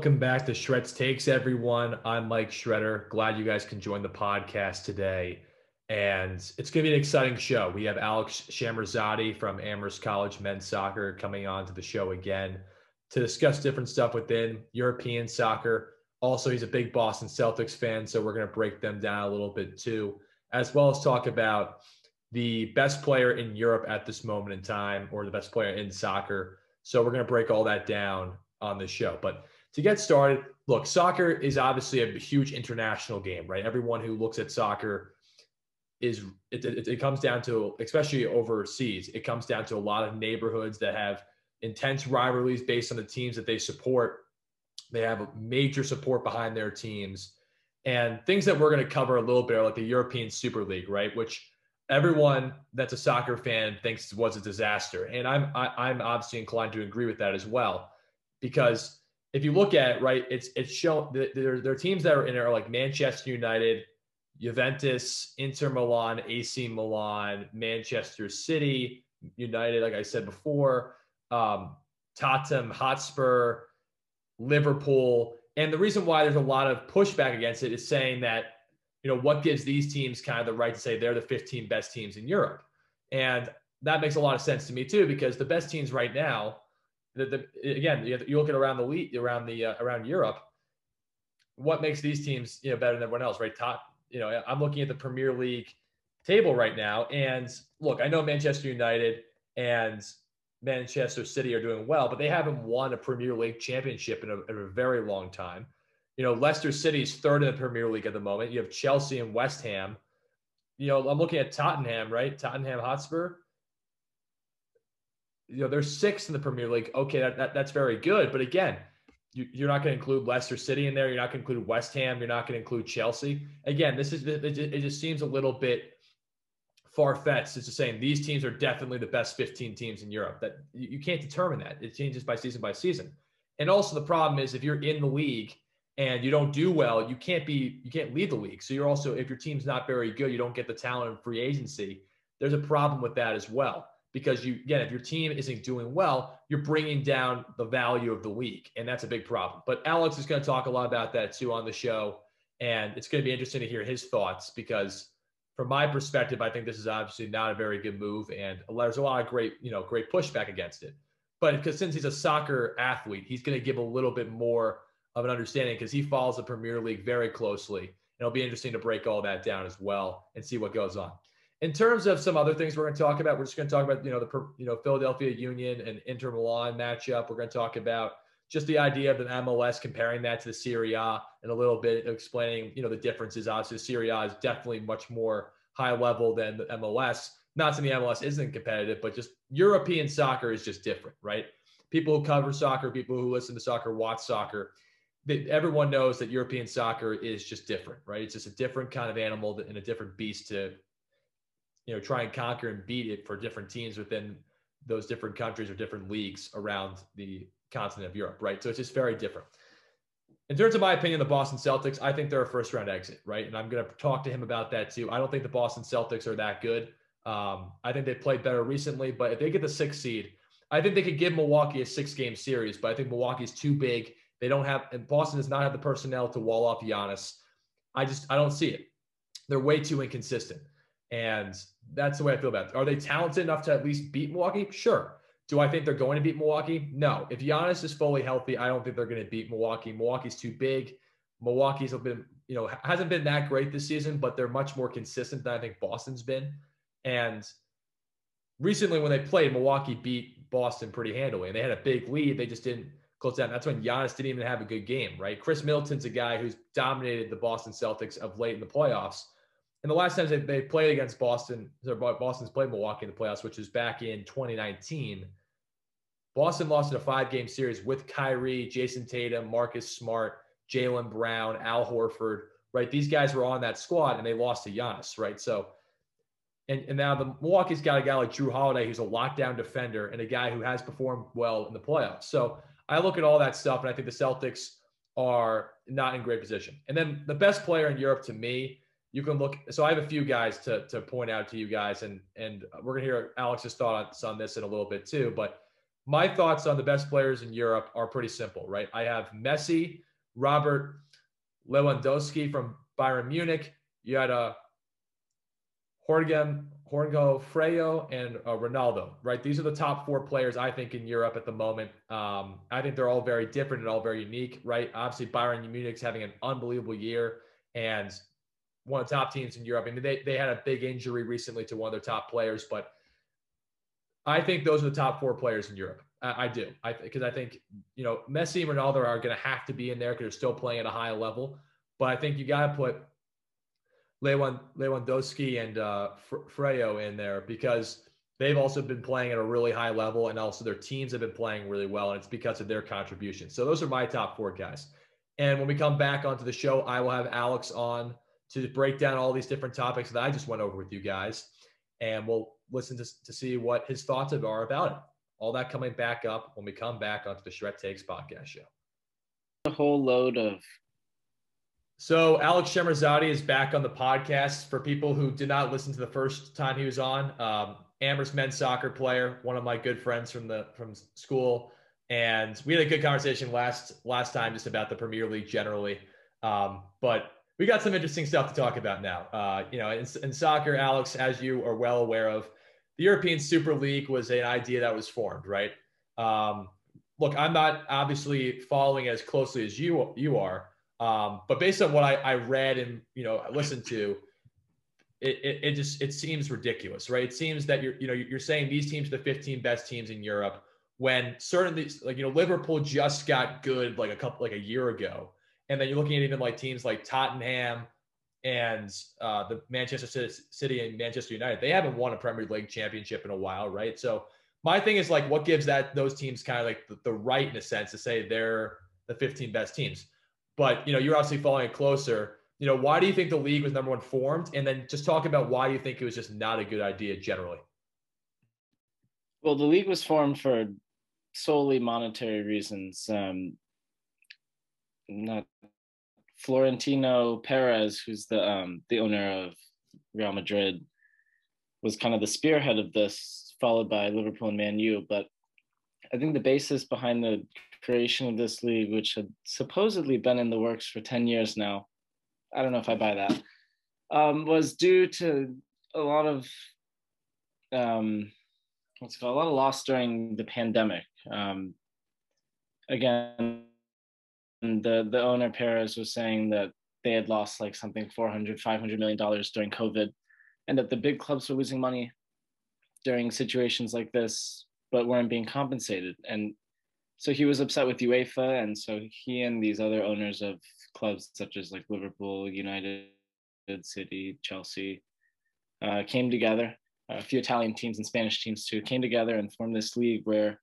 Welcome back to Shreds Takes, everyone. I'm Mike Shredder. Glad you guys can join the podcast today. And it's going to be an exciting show. We have Alex Shamrazadi from Amherst College men's soccer coming on to the show again to discuss different stuff within European soccer. Also, he's a big Boston Celtics fan, so we're going to break them down a little bit too, as well as talk about the best player in Europe at this moment in time or the best player in soccer. So we're going to break all that down on the show. But to get started, look, soccer is obviously a huge international game, right? Everyone who looks at soccer is it, it, it, comes down to, especially overseas, it comes down to a lot of neighborhoods that have intense rivalries based on the teams that they support. They have major support behind their teams. And things that we're going to cover a little bit are like the European Super League, right? Which everyone that's a soccer fan thinks was a disaster. And I'm I, am i am obviously inclined to agree with that as well, because if you look at it, right, it's it's shown there, there are teams that are in there like Manchester United, Juventus, Inter Milan, AC Milan, Manchester City, United, like I said before, um, Tottenham Hotspur, Liverpool. And the reason why there's a lot of pushback against it is saying that, you know, what gives these teams kind of the right to say they're the 15 best teams in Europe? And that makes a lot of sense to me too, because the best teams right now the, the again, you, look at around the league, around the uh, around Europe. What makes these teams you know better than everyone else, right? Top, you know, I'm looking at the Premier League table right now, and look, I know Manchester United and Manchester City are doing well, but they haven't won a Premier League championship in a, in a very long time. You know, Leicester City's third in the Premier League at the moment. You have Chelsea and West Ham. You know, I'm looking at Tottenham, right? Tottenham Hotspur you know, they're sixth in the Premier League. Okay, that, that that's very good. But again, you, are not going to include Leicester City in there. You're not going to include West Ham. You're not going to include Chelsea. Again, this is it, just seems a little bit far fetched. It's just saying these teams are definitely the best 15 teams in Europe. That you, you can't determine that. It changes by season by season. And also the problem is if you're in the league and you don't do well, you can't be you can't lead the league. So you're also if your team's not very good, you don't get the talent in free agency. There's a problem with that as well because you again if your team isn't doing well you're bringing down the value of the week and that's a big problem. But alex is going to talk a lot about that too on the show and it's going to be interesting to hear his thoughts because from my perspective i think this is obviously not a very good move and there's a lot of great you know great pushback against it. But because since he's a soccer athlete he's going to give a little bit more of an understanding because he follows the premier league very closely and it'll be interesting to break all that down as well and see what goes on in terms of some other things we're going to talk about, we're just going to talk about you know the you know Philadelphia Union and Inter Milan matchup. We're going to talk about just the idea of the MLS comparing that to the Serie A and a little bit explaining you know the differences. Obviously, Serie A is definitely much more high level than the MLS. Not saying the MLS isn't competitive, but just European soccer is just different, right? People who cover soccer, people who listen to soccer, watch soccer. Everyone knows that European soccer is just different, right? It's just a different kind of animal and a different beast to you know try and conquer and beat it for different teams within those different countries or different leagues around the continent of Europe, right? So it's just very different. In terms of my opinion, the Boston Celtics, I think they're a first round exit, right? And I'm going to talk to him about that too. I don't think the Boston Celtics are that good. Um, I think they played better recently, but if they get the sixth seed, I think they could give Milwaukee a six game series, but I think Milwaukee's too big. They don't have, and Boston does not have the personnel to wall off Giannis. I just, I don't see it. They're way too inconsistent. And that's the way I feel about it. Are they talented enough to at least beat Milwaukee? Sure. Do I think they're going to beat Milwaukee? No. If Giannis is fully healthy, I don't think they're going to beat Milwaukee. Milwaukee's too big. Milwaukee's been, you know, hasn't been that great this season, but they're much more consistent than I think Boston's been. And recently, when they played, Milwaukee beat Boston pretty handily, and they had a big lead. They just didn't close down. That's when Giannis didn't even have a good game, right? Khris Middleton's a guy who's dominated the Boston Celtics of late in the playoffs and the last time they, they played against Boston, Boston's played Milwaukee in the playoffs, which was back in 2019. Boston lost in a five game series with Kyrie, Jayson Tatum, Marcus Smart, Jaylen Brown, Al Horford, right? These guys were on that squad and they lost to Giannis, right? So, and, and now the Milwaukee's got a guy like Jrue Holiday who's a lockdown defender and a guy who has performed well in the playoffs. So I look at all that stuff and I think the Celtics are not in great position. And then the best player in Europe to me you can look. So I have a few guys to to point out to you guys, and and we're gonna hear Alex's thoughts on this in a little bit too. But my thoughts on the best players in Europe are pretty simple, right? I have Messi, Robert Lewandowski from Bayern Munich. You had a uh, Jorge, Jorge Freyo and uh, Ronaldo, right? These are the top four players I think in Europe at the moment. Um, I think they're all very different and all very unique, right? Obviously, Bayern Munich's having an unbelievable year and one of the top teams in Europe. I mean, they, they had a big injury recently to one of their top players, but I think those are the top four players in Europe. I, I do. I because I think you know Messi and Ronaldo are going to have to be in there because they're still playing at a high level. But I think you got to put Lewandowski and uh, Freyo in there because they've also been playing at a really high level, and also their teams have been playing really well, and it's because of their contribution. So those are my top four guys. And when we come back onto the show, I will have Alex on to break down all these different topics that I just went over with you guys, and we'll listen to, to see what his thoughts are about it. All that coming back up when we come back onto the Shred Takes podcast show. A whole load of. So Alex Shemerzade is back on the podcast. For people who did not listen to the first time he was on, um, Amherst men's soccer player, one of my good friends from the from school, and we had a good conversation last last time just about the Premier League generally. Um, but we got some interesting stuff to talk about now. Uh, you know, in, in soccer, Alex, as you are well aware of, the European Super League was an idea that was formed, right? Um, look, I'm not obviously following as closely as you you are, um, but based on what I, I read and you know listened to, it, it, it, just it seems ridiculous, right? It seems that you're you know you're saying these teams are the 15 best teams in Europe when certainly like you know Liverpool just got good like a couple like a year ago, and then you're looking at even like teams like Tottenham, and uh, the Manchester City and Manchester United, they haven't won a Premier League championship in a while, right? So my thing is like, what gives that those teams kind of like the, the, right in a sense to say they're the 15 best teams? But you know, you're obviously following it closer. You know, why do you think the league was number one formed? And then just talk about why you think it was just not a good idea generally. Well, the league was formed for solely monetary reasons. Um, not Florentino Perez, who's the um, the owner of Real Madrid, was kind of the spearhead of this, followed by Liverpool and Man U. But I think the basis behind the creation of this league, which had supposedly been in the works for 10 years now, I don't know if I buy that, um, was due to a lot of um, what's called a lot of loss during the pandemic. Um, again, the the owner Perez was saying that they had lost like something 400 500 million dollars during covid and that the big clubs were losing money during situations like this but weren't being compensated. And so he was upset with UEFA and so he and these other owners of clubs such as like Liverpool United City Chelsea uh, came together. A few Italian teams and Spanish teams too came together and formed this league where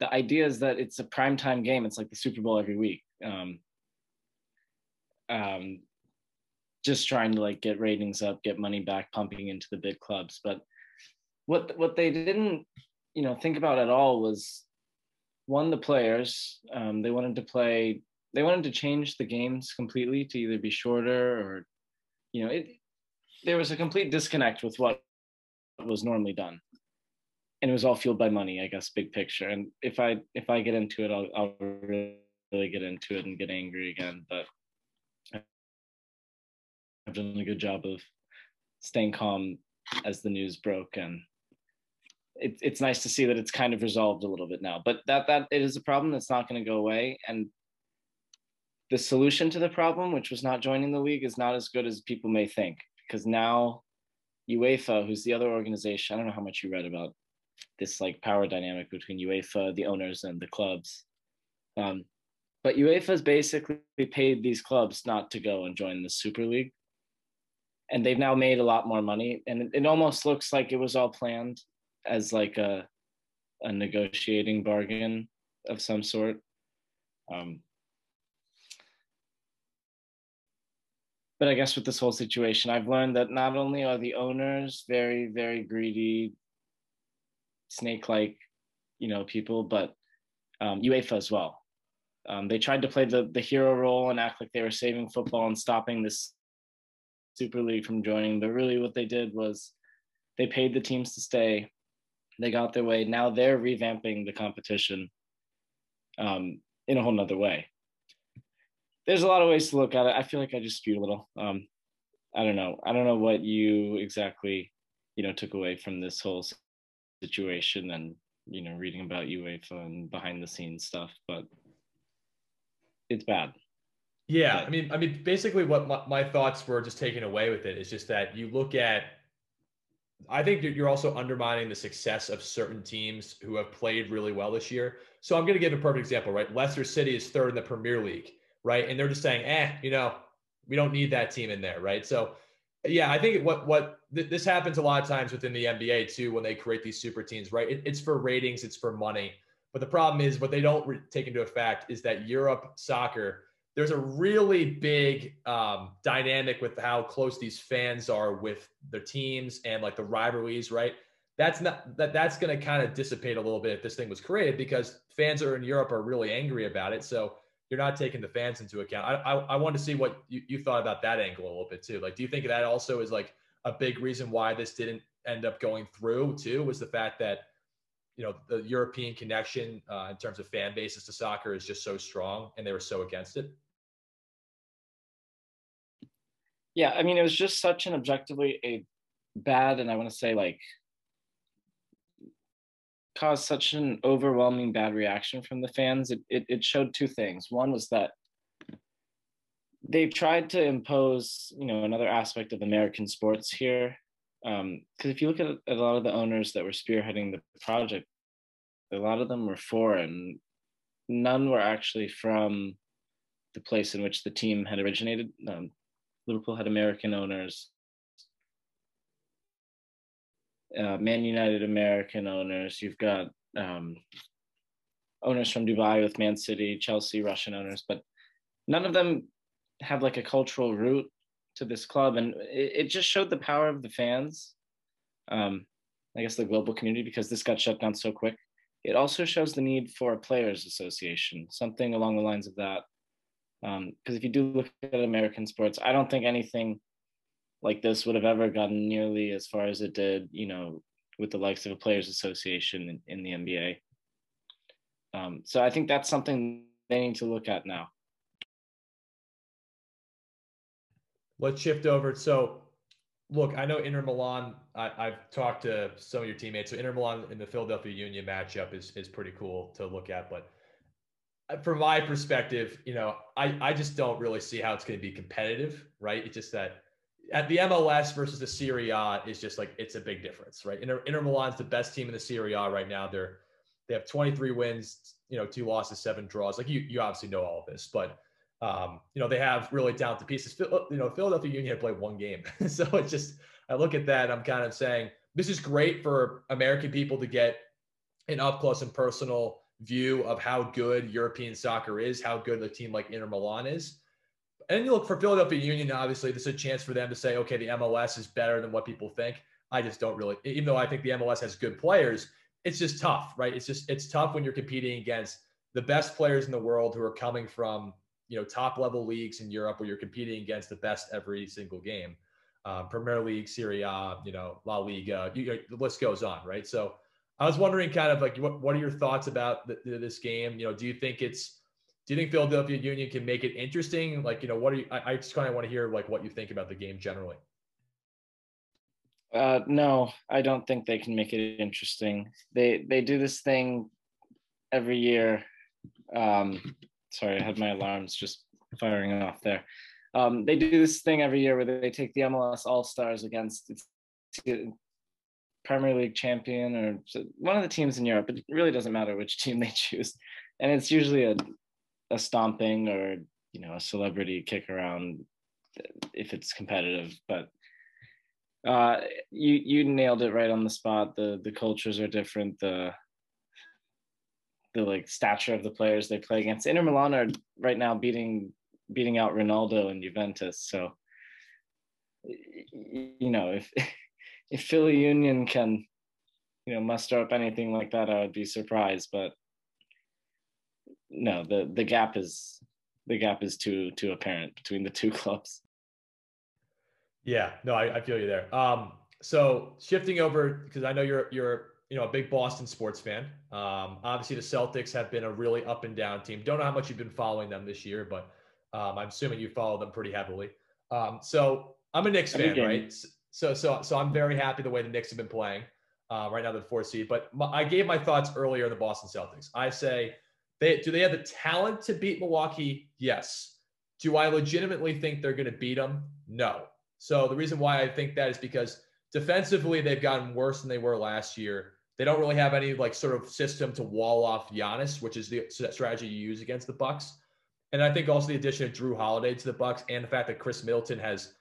the idea is that it's a prime time game. It's like the Super Bowl every week um, um, just trying to like get ratings up, get money back, pumping into the big clubs. But what what they didn't, you know, think about at all was one the players. Um, they wanted to play. They wanted to change the games completely to either be shorter or, you know, it. There was a complete disconnect with what was normally done, and it was all fueled by money, I guess, big picture. And if I if I get into it, I'll, I'll really get into it and get angry again. But I've done a good job of staying calm as the news broke, and it, it's nice to see that it's kind of resolved a little bit now. But that that it is a problem that's not going to go away, and the solution to the problem, which was not joining the league, is not as good as people may think because now UEFA, who's the other organization, I don't know how much you read about this like power dynamic between UEFA, the owners, and the clubs. Um, but UEFA's basically paid these clubs not to go and join the Super League. And they've now made a lot more money. And it, it almost looks like it was all planned as like a, a negotiating bargain of some sort. Um, but I guess with this whole situation, I've learned that not only are the owners very, very greedy, snake-like, you know, people, but um, UEFA as well. Um, they tried to play the, the hero role and act like they were saving football and stopping this Super League from joining. But really, what they did was they paid the teams to stay They got their way. Now they're revamping the competition um, in a whole nother way. There's a lot of ways to look at it. I feel like I just spewed a little. Um, I don't know. I don't know what you exactly, you know, took away from this whole situation and you know reading about UEFA and behind the scenes stuff, but it's bad. Yeah, I mean, I mean, basically, what my, my, thoughts were just taken away with it is just that you look at. I think you're also undermining the success of certain teams who have played really well this year. So I'm going to give a perfect example, right? Leicester City is third in the Premier League, right? And they're just saying, eh, you know, we don't need that team in there, right? So, yeah, I think what what th- this happens a lot of times within the NBA too when they create these super teams, right? It, it's for ratings, it's for money. But the problem is what they don't re- take into effect is that Europe soccer there's a really big um, dynamic with how close these fans are with their teams and like the rivalries, right? That's not that that's going to kind of dissipate a little bit if this thing was created because fans are in Europe are really angry about it. So you're not taking the fans into account. I I, I want to see what you, you thought about that angle a little bit too. Like, do you think that also is like a big reason why this didn't end up going through too? Was the fact that you know the European connection uh, in terms of fan bases to soccer is just so strong, and they were so against it. yeah, I mean, it was just such an objectively a bad, and I want to say like caused such an overwhelming bad reaction from the fans. It, it, it showed two things. One was that they've tried to impose, you know, another aspect of American sports here. Because um, if you look at, a lot of the owners that were spearheading the project, a lot of them were foreign. None were actually from the place in which the team had originated. Um, Liverpool had American owners. Uh, Man United American owners. You've got um, owners from Dubai with Man City, Chelsea, Russian owners, but none of them have like a cultural root to this club, and it, it just showed the power of the fans. Um, I guess the global community because this got shut down so quick. It also shows the need for a players' association, something along the lines of that, because um, if you do look at American sports, I don't think anything like this would have ever gotten nearly as far as it did, you know, with the likes of a players association in, in the NBA. Um, so I think that's something they need to look at now. Let's shift over. So, look, I know Inter Milan. I, have talked to some of your teammates. So Inter Milan in the Philadelphia Union matchup is is pretty cool to look at, but uh, from my perspective, you know, I, I just don't really see how it's going to be competitive, right? It's just that at the MLS versus the Serie A is just like it's a big difference, right? Inter, Inter Milan's the best team in the Serie A right now. They're they have 23 wins, you know, two losses, seven draws. Like you, you obviously know all of this, but um, you know they have really talented pieces. You know, Philadelphia Union had played one game, so it's just I look at that. I'm kind of saying this is great for American people to get an up close and personal view of how good European soccer is, how good a team like Inter Milan is. And you look for Philadelphia Union, obviously, this is a chance for them to say, okay, the MLS is better than what people think. I just don't really, even though I think the MLS has good players, it's just tough, right? It's just, it's tough when you're competing against the best players in the world who are coming from, you know, top level leagues in Europe where you're competing against the best every single game. Um, Premier League, Serie A, you know, La Liga, you, the list goes on, right? So I was wondering, kind of like, what, what are your thoughts about the, this game? You know, do you think it's, do you think Philadelphia Union can make it interesting? Like, you know, what are you? I, I just kind of want to hear like what you think about the game generally. Uh, no, I don't think they can make it interesting. They they do this thing every year. Um, sorry, I had my alarms just firing off there. Um, they do this thing every year where they take the MLS All Stars against Premier League champion or one of the teams in Europe. It really doesn't matter which team they choose, and it's usually a a stomping or you know a celebrity kick around if it's competitive. But uh, you you nailed it right on the spot. The the cultures are different. The the like stature of the players they play against. Inter Milan are right now beating beating out Ronaldo and Juventus. So you know if if Philly Union can, you know, muster up anything like that, I would be surprised. But no, the the gap is the gap is too too apparent between the two clubs. Yeah, no, I, I feel you there. Um, so shifting over because I know you're you're you know a big Boston sports fan. Um, obviously, the Celtics have been a really up and down team. Don't know how much you've been following them this year, but um, I'm assuming you follow them pretty heavily. Um, so I'm a Knicks fan, right? So so so I'm very happy the way the Knicks have been playing uh, right now, the fourth seed. But my, I gave my thoughts earlier on the Boston Celtics. I say they do they have the talent to beat Milwaukee? Yes. Do I legitimately think they're going to beat them? No. So the reason why I think that is because defensively they've gotten worse than they were last year. They don't really have any like sort of system to wall off Giannis, which is the strategy you use against the Bucks. And I think also the addition of Jrue Holiday to the Bucks and the fact that Khris Middleton has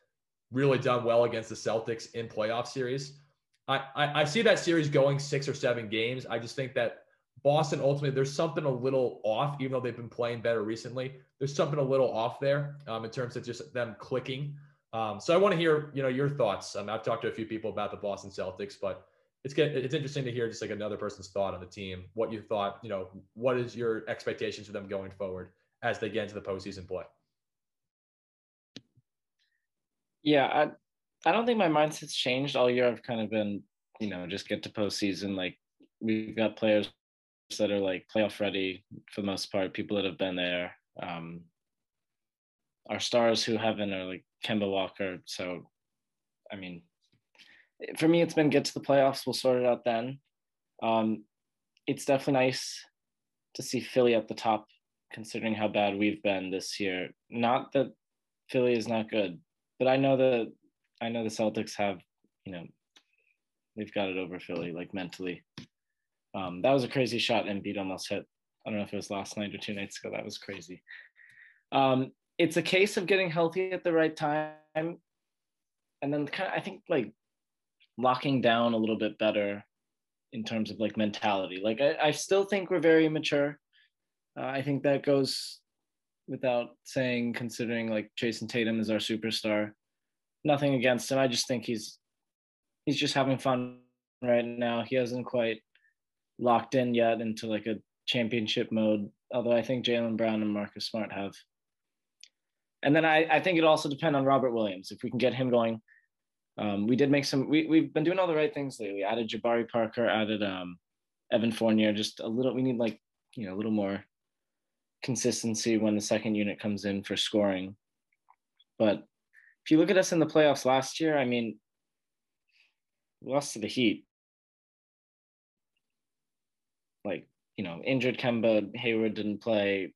really done well against the Celtics in playoff series. I, I, I see that series going six or seven games. I just think that Boston ultimately there's something a little off, even though they've been playing better recently. There's something a little off there um, in terms of just them clicking. Um, so I want to hear you know your thoughts. Um, I've talked to a few people about the Boston Celtics, but it's get, it's interesting to hear just like another person's thought on the team. What you thought, you know, what is your expectations for them going forward as they get into the postseason play? Yeah, I I don't think my mindset's changed all year. I've kind of been, you know, just get to postseason. Like we've got players that are like playoff ready for the most part. People that have been there. Um, our stars who haven't are like Kemba Walker. So, I mean, for me, it's been get to the playoffs. We'll sort it out then. Um, it's definitely nice to see Philly at the top, considering how bad we've been this year. Not that Philly is not good, but I know that I know the Celtics have, you know, they've got it over Philly like mentally. Um, that was a crazy shot Embiid almost hit. I don't know if it was last night or two nights ago. That was crazy. Um, it's a case of getting healthy at the right time, and then kind of I think like locking down a little bit better in terms of like mentality. Like I, I still think we're very mature. Uh, I think that goes without saying, considering like Jayson Tatum is our superstar. Nothing against him. I just think he's he's just having fun right now. He hasn't quite locked in yet into like a championship mode. Although I think Jaylen Brown and Marcus Smart have. And then I, I think it also depend on Robert Williams. If we can get him going, um, we did make some. We we've been doing all the right things lately. Added Jabari Parker, added um, Evan Fournier. Just a little. We need like you know a little more consistency when the second unit comes in for scoring. But if you look at us in the playoffs last year, I mean, we lost to the Heat. Like you know, injured Kemba Hayward didn't play.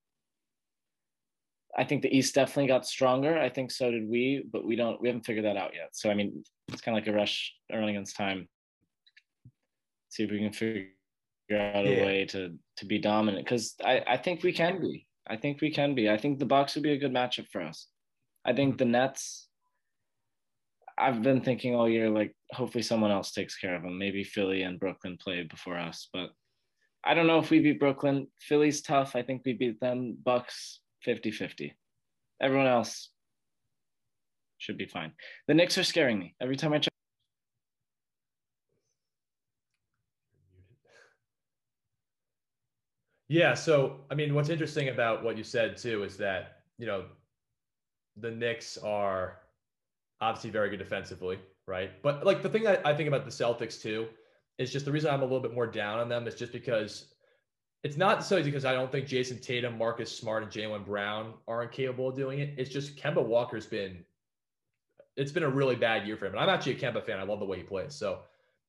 I think the East definitely got stronger. I think so did we, but we don't we haven't figured that out yet. So I mean, it's kind of like a rush early against time. See if we can figure out a yeah. way to to be dominant because I I think we can be. I think we can be. I think the Bucks would be a good matchup for us. I think mm-hmm. the Nets. I've been thinking all year like hopefully someone else takes care of them. Maybe Philly and Brooklyn play before us, but I don't know if we beat Brooklyn. Philly's tough. I think we beat them. Bucks 50 50. Everyone else should be fine. The Knicks are scaring me every time I check. Yeah. So, I mean, what's interesting about what you said too is that, you know, the Knicks are obviously very good defensively, right? But like the thing that I think about the Celtics too is just the reason I'm a little bit more down on them is just because it's not so easy because I don't think Jayson Tatum, Marcus Smart, and Jaylen Brown are incapable of doing it. It's just Kemba Walker's been it's been a really bad year for him. And I'm actually a Kemba fan. I love the way he plays. So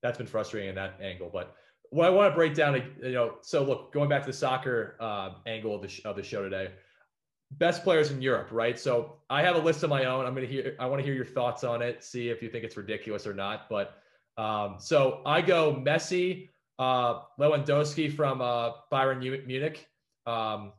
that's been frustrating in that angle. But what I want to break down, you know, so look, going back to the soccer uh, angle of the, sh- of the show today, best players in Europe, right? So I have a list of my own. I'm going to hear, I want to hear your thoughts on it, see if you think it's ridiculous or not. But um, so I go Messi, uh, Lewandowski from uh, Bayern Munich, um,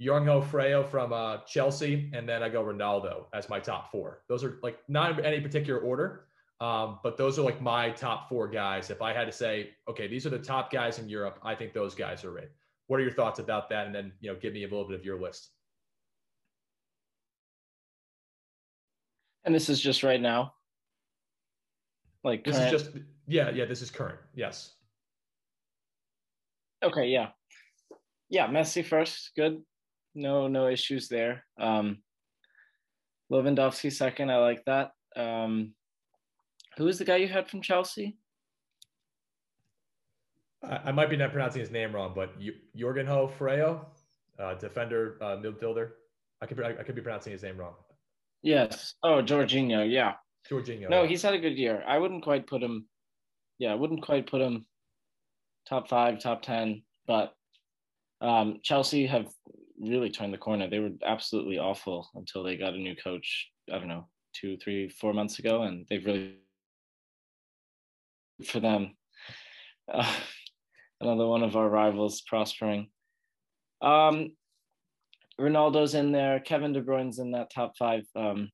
Jorginho Freyo from uh, Chelsea, and then I go Ronaldo as my top four. Those are like not in any particular order, um, but those are like my top four guys. If I had to say, okay, these are the top guys in Europe, I think those guys are right. What are your thoughts about that? And then you know, give me a little bit of your list. And this is just right now. Like this current... is just yeah, yeah. This is current. Yes. Okay, yeah. Yeah, Messi first, good. No, no issues there. Um Lewandowski second, I like that. Um who is the guy you had from Chelsea? I, I, might be not pronouncing his name wrong, but Jorginho Freyo, uh, defender, uh, midfielder. I could I, I could be pronouncing his name wrong. Yes. Oh, Jorginho. Yeah. Jorginho. No, he's had a good year. I wouldn't quite put him. Yeah, I wouldn't quite put him top five, top ten. But um, Chelsea have really turned the corner. They were absolutely awful until they got a new coach. I don't know, two, three, four months ago, and they've really for them. Uh, another one of our rivals prospering. Um, Ronaldo's in there. Kevin De Bruyne's in that top five. Um,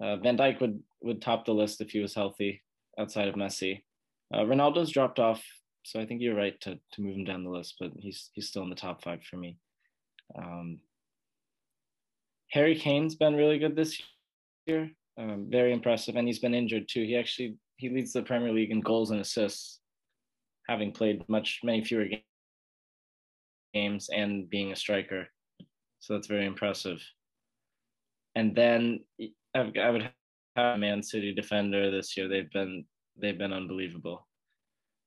uh, Van Dijk would would top the list if he was healthy, outside of Messi. Uh, Ronaldo's dropped off, so I think you're right to to move him down the list, but he's he's still in the top five for me. Um, Harry Kane's been really good this year, um, very impressive, and he's been injured too. He actually he leads the Premier League in goals and assists, having played much many fewer games and being a striker. So that's very impressive. And then I've I would have a Man City defender this year. They've been they've been unbelievable.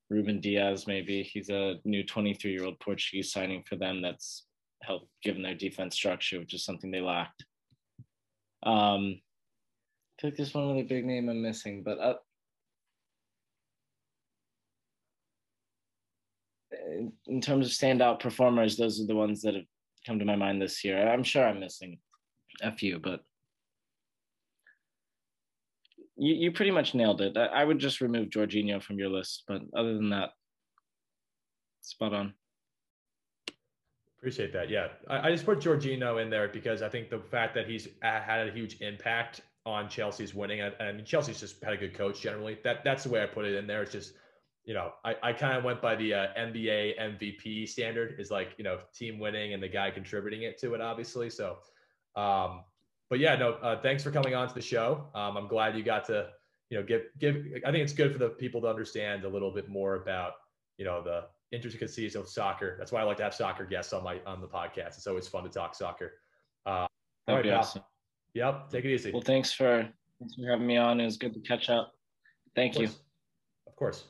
Ruben Dias, maybe he's a new 23 year old Portuguese signing for them. That's helped given their defense structure, which is something they lacked. Um, I think there's one other big name I'm missing, but uh, in terms of standout performers, those are the ones that have come to my mind this year. I'm sure I'm missing a few, but you, you pretty much nailed it. I, I would just remove Jorginho from your list, but other than that, spot on. Appreciate that. Yeah, I, I, just put Jorginho in there because I think the fact that he's had a huge impact on Chelsea's winning, and Chelsea's just had a good coach generally. That that's the way I put it in there. It's just you know, I, I kind of went by the uh, NBA MVP standard is like, you know, team winning and the guy contributing it to it, obviously. So, um, but yeah, no, uh, thanks for coming on to the show. Um, I'm glad you got to, you know, give, give, I think it's good for the people to understand a little bit more about, you know, the intricacies of soccer. That's why I like to have soccer guests on my, on the podcast. It's always fun to talk soccer. Uh, all right, awesome. Yep. Take it easy. Well, thanks for, thanks for having me on. It was good to catch up. Thank of you. Of course.